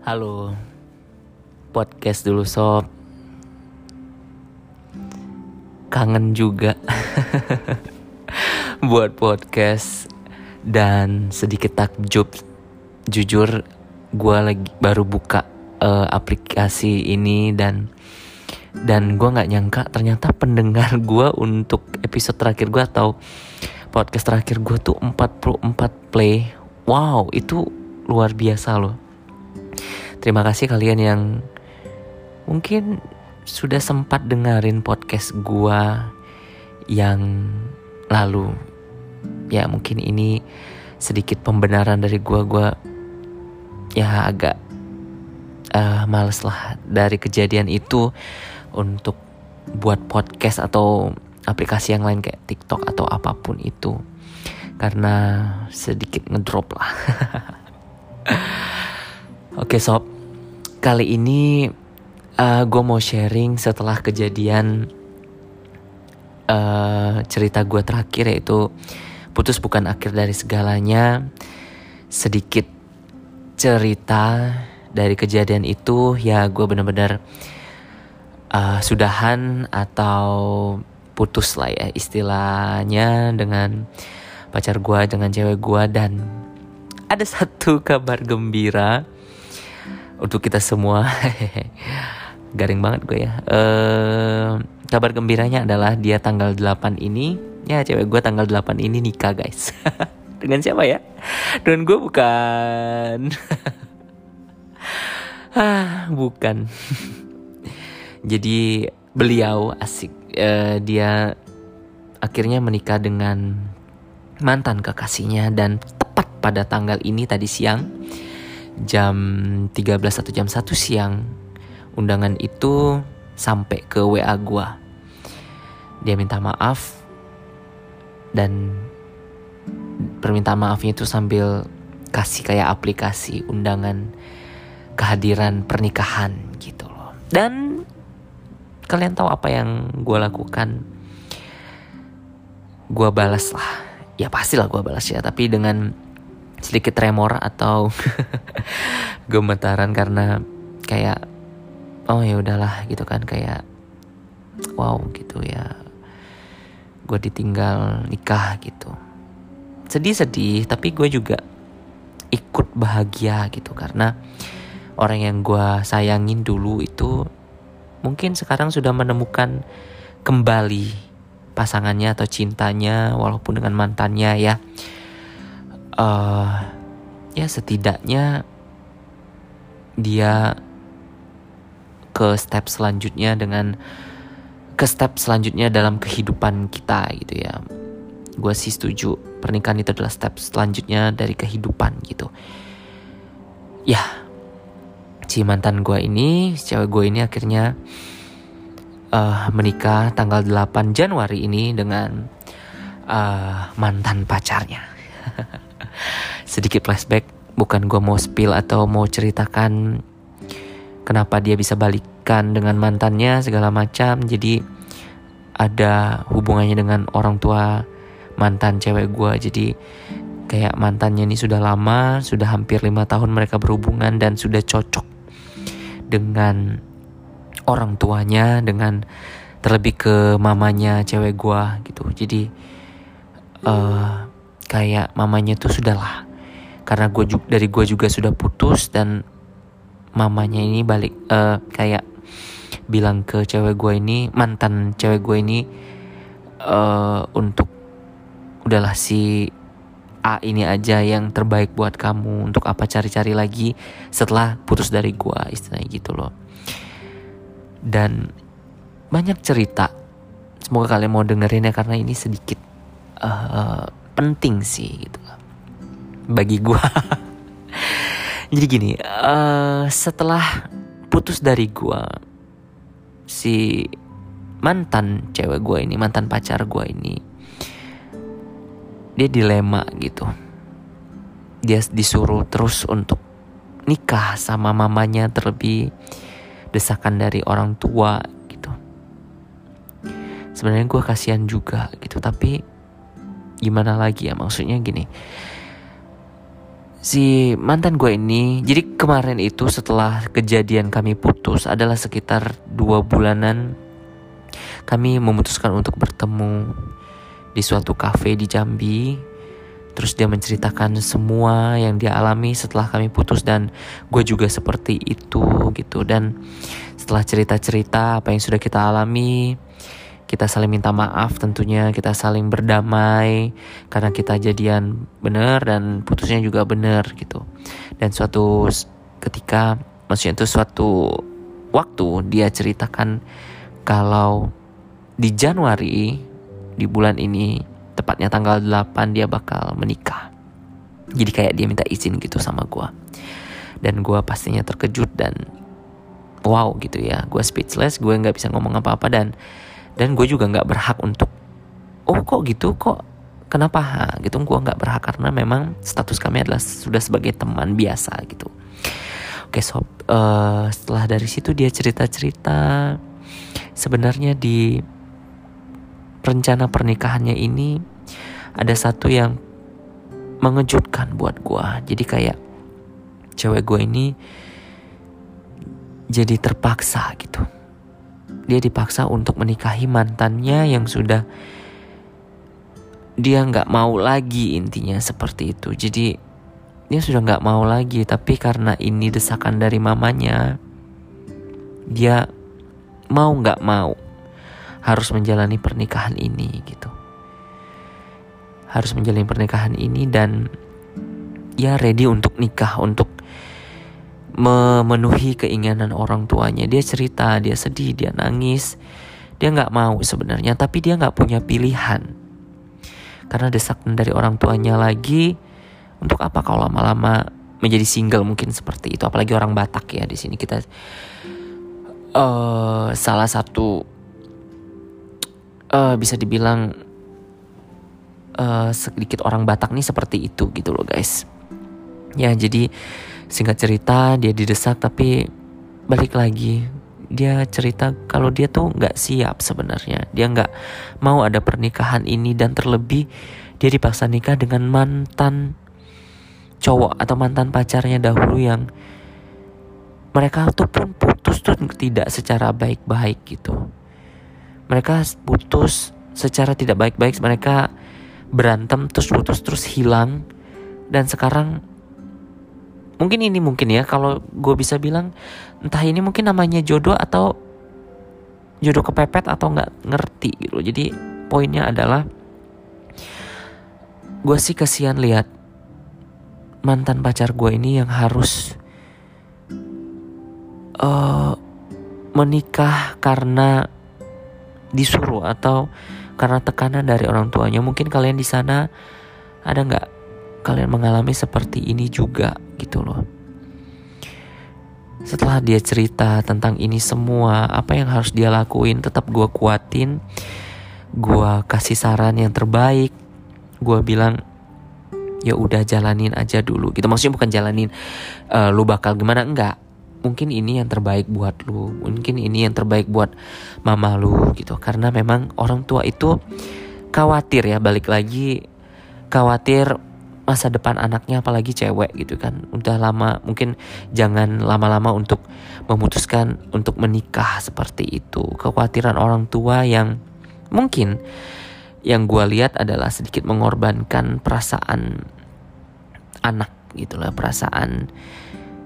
Halo. Podcast dulu sob. Kangen juga. Buat podcast Dan sedikit takjub. Jujur Gue lagi baru buka uh, aplikasi ini Dan Dan gue gak nyangka Ternyata pendengar gue untuk episode terakhir gue Atau podcast terakhir gue tuh 44 play. Wow itu luar biasa loh Terima kasih kalian yang mungkin sudah sempat dengerin podcast gua yang lalu. Ya mungkin ini sedikit pembenaran dari gua gua ya agak uh, males lah dari kejadian itu untuk buat podcast atau aplikasi yang lain kayak TikTok atau apa pun itu karena sedikit ngedrop lah. Oke sob, kali ini uh, eh, gue mau sharing setelah kejadian uh, cerita gue terakhir yaitu putus bukan akhir dari segalanya. Sedikit cerita dari kejadian itu ya gue bener-bener uh, sudahan atau putus lah ya istilahnya dengan pacar gue dengan cewek gue dan ada satu kabar gembira untuk kita semua. Garing banget gue ya. Uh, kabar gembiranya adalah dia tanggal 8 ini. Ya cewek gue tanggal 8 ini nikah guys. Dengan siapa ya? Dengan gue bukan. Ah bukan. Jadi beliau asik. Uh, dia akhirnya menikah dengan mantan kekasihnya dan tepat pada tanggal ini tadi siang jam 13 atau jam 1 siang undangan itu sampai ke WA gua. Dia minta maaf dan permintaan maafnya itu sambil kasih kayak aplikasi undangan kehadiran pernikahan gitu loh. Dan kalian tahu apa yang gue lakukan? Gue balas lah. Ya pastilah gue balas ya, tapi dengan sedikit tremor atau gemetaran karena kayak oh ya udahlah gitu kan kayak wow gitu ya. Gue ditinggal nikah gitu. Sedih-sedih tapi gue juga ikut bahagia gitu karena orang yang gue sayangin dulu itu mungkin sekarang sudah menemukan kembali pasangannya atau cintanya walaupun dengan mantannya ya uh, ya setidaknya dia ke step selanjutnya dengan ke step selanjutnya dalam kehidupan kita gitu ya. Gue sih setuju pernikahan itu adalah step selanjutnya dari kehidupan gitu. Ya si mantan gue ini cewek gue ini akhirnya uh, menikah tanggal 8 Januari ini dengan uh, mantan pacarnya sedikit flashback. Bukan gue mau spill atau mau ceritakan kenapa dia bisa balikan dengan mantannya segala macam. Jadi ada hubungannya dengan orang tua mantan cewek gue jadi kayak mantannya ini sudah lama sudah hampir lima tahun mereka berhubungan dan sudah cocok dengan orang tuanya dengan terlebih ke mamanya cewek gue gitu. Jadi uh, kayak mamanya tuh sudahlah. Karena gue dari gue juga sudah putus dan mamanya ini balik uh, kayak bilang ke cewek gue ini mantan cewek gue ini uh, untuk udahlah si A ini aja yang terbaik buat kamu untuk apa cari-cari lagi setelah putus dari gue istilahnya gitu loh. Dan banyak cerita. Semoga kalian mau dengerin ya karena ini sedikit uh, penting sih gitu. Bagi gue jadi gini uh, setelah putus dari gue si mantan cewek gue ini mantan pacar gue ini dia dilema gitu. Dia disuruh terus untuk nikah sama mamanya terlebih desakan dari orang tua gitu. Sebenarnya gue kasihan juga gitu. Tapi gimana lagi ya? Maksudnya gini. Si mantan gue ini jadi kemarin itu setelah kejadian kami putus adalah sekitar dua bulanan kami memutuskan untuk bertemu di suatu kafe di Jambi. Terus dia menceritakan semua yang dia alami setelah kami putus dan gue juga seperti itu gitu. Dan setelah cerita-cerita apa yang sudah kita alami kita saling minta maaf tentunya kita saling berdamai karena kita jadian benar dan putusnya juga benar gitu. Dan suatu ketika maksudnya itu suatu waktu dia ceritakan kalau di Januari di bulan ini tepatnya tanggal 8 dia bakal menikah. Jadi kayak dia minta izin gitu sama gue dan gue pastinya terkejut dan wow gitu ya gue speechless gue nggak bisa ngomong apa-apa dan dan gue juga nggak berhak untuk oh kok gitu? Kok kenapa ha? gitu. Gue nggak berhak karena memang status kami adalah sudah sebagai teman biasa gitu. Oke sob uh, setelah dari situ dia cerita cerita sebenarnya di rencana pernikahannya ini ada satu yang mengejutkan buat gue jadi kayak cewek gue ini jadi terpaksa gitu dia dipaksa untuk menikahi mantannya yang sudah dia nggak mau lagi intinya seperti itu. Jadi dia sudah nggak mau lagi tapi karena ini desakan dari mamanya dia mau nggak mau harus menjalani pernikahan ini gitu. Harus menjalani pernikahan ini dan ya ready untuk nikah untuk memenuhi keinginan orang tuanya. Dia cerita, dia sedih, dia nangis. Dia nggak mau sebenarnya, tapi dia nggak punya pilihan. Karena desakan dari orang tuanya lagi, untuk apa kau lama-lama menjadi single mungkin seperti itu. Apalagi orang Batak ya di sini kita uh, salah satu uh, bisa dibilang uh, sedikit orang Batak nih seperti itu gitu loh guys. Ya jadi Singkat cerita dia didesak tapi balik lagi dia cerita kalau dia tuh nggak siap sebenarnya. Dia nggak mau ada pernikahan ini dan terlebih dia dipaksa nikah dengan mantan cowok atau mantan pacarnya dahulu yang mereka tuh pun putus tuh tidak secara baik-baik gitu. Mereka putus secara tidak baik-baik mereka berantem terus putus terus hilang. Dan sekarang mungkin ini mungkin ya kalau gue bisa bilang entah ini mungkin namanya jodoh atau jodoh kepepet atau nggak ngerti gitu. Jadi poinnya adalah gue sih kasihan lihat mantan pacar gue ini yang harus uh, menikah karena disuruh atau karena tekanan dari orang tuanya. Mungkin kalian di sana ada nggak kalian mengalami seperti ini juga gitu loh. Setelah dia cerita tentang ini semua, apa yang harus dia lakuin, tetap gue kuatin, gue kasih saran yang terbaik, gue bilang ya udah jalanin aja dulu. Gitu. Maksudnya bukan jalanin uh, lu bakal gimana? Enggak. Mungkin ini yang terbaik buat lu. Mungkin ini yang terbaik buat mama lu gitu. Karena memang orang tua itu khawatir ya balik lagi khawatir masa depan anaknya apalagi cewek gitu kan. Udah lama mungkin jangan lama-lama untuk memutuskan untuk menikah seperti itu. Kekhawatiran orang tua yang mungkin yang gue lihat adalah sedikit mengorbankan perasaan anak gitu lah perasaan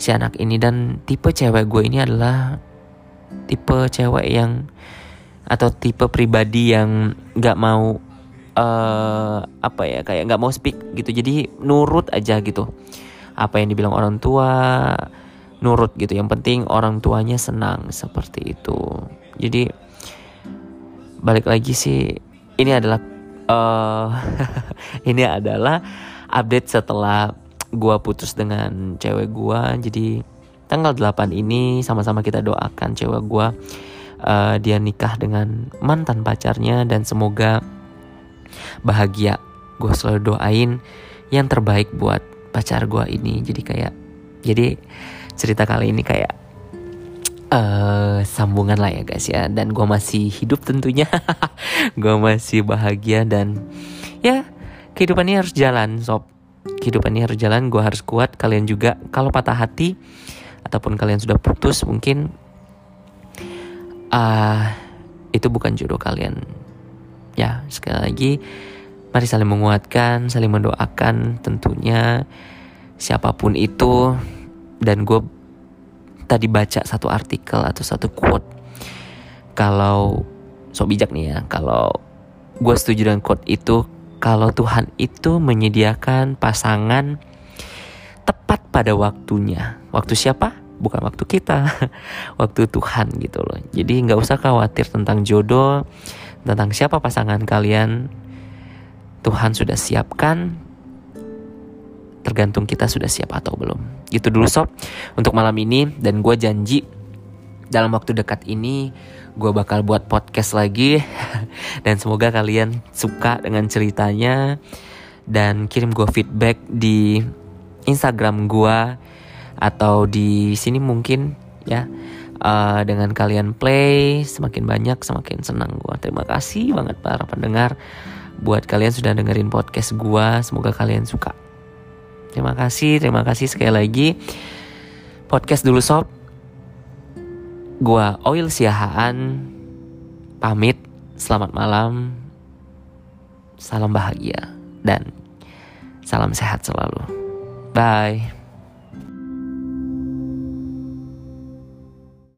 si anak ini. Dan tipe cewek gue ini adalah tipe cewek yang atau tipe pribadi yang nggak mau uh, apa ya kayak nggak mau speak gitu. Jadi nurut aja gitu. Apa yang dibilang orang tua nurut gitu. Yang penting orang tuanya senang seperti itu. Jadi balik lagi sih ini adalah uh, ini adalah update setelah gua putus dengan cewek gua. Jadi tanggal 8 ini sama-sama kita doakan cewek gua uh, dia nikah dengan mantan pacarnya. Dan semoga bahagia. Gue selalu doain yang terbaik buat pacar gue ini. Jadi kayak jadi cerita kali ini kayak uh, sambungan lah ya guys ya. Dan gue masih hidup tentunya. Gue masih bahagia dan ya kehidupan ini harus jalan sob. Kehidupan ini harus jalan gue harus kuat. Kalian juga kalau patah hati ataupun kalian sudah putus mungkin uh, itu bukan jodoh kalian ya sekali lagi mari saling menguatkan saling mendoakan tentunya siapa pun itu dan gue tadi baca satu artikel atau satu quote kalau so bijak nih ya kalau gue setuju dengan quote itu kalau Tuhan itu menyediakan pasangan tepat pada waktunya. Waktu siapa? Bukan waktu kita, waktu Tuhan gitu loh. Jadi nggak usah khawatir tentang jodoh, tentang siapa pasangan kalian. Tuhan sudah siapkan, tergantung kita sudah siap atau belum. Gitu dulu sob untuk malam ini dan gue janji dalam waktu dekat ini gue bakal buat podcast lagi dan semoga kalian suka dengan ceritanya dan kirim gue feedback di Instagram gue atau di sini mungkin ya uh, dengan kalian play semakin banyak semakin senang gue terima kasih banget para pendengar buat kalian sudah dengerin podcast gue semoga kalian suka terima kasih terima kasih sekali lagi podcast dulu sob Gua Oil Siahaan pamit. Selamat malam. Salam bahagia dan salam sehat selalu. Bye.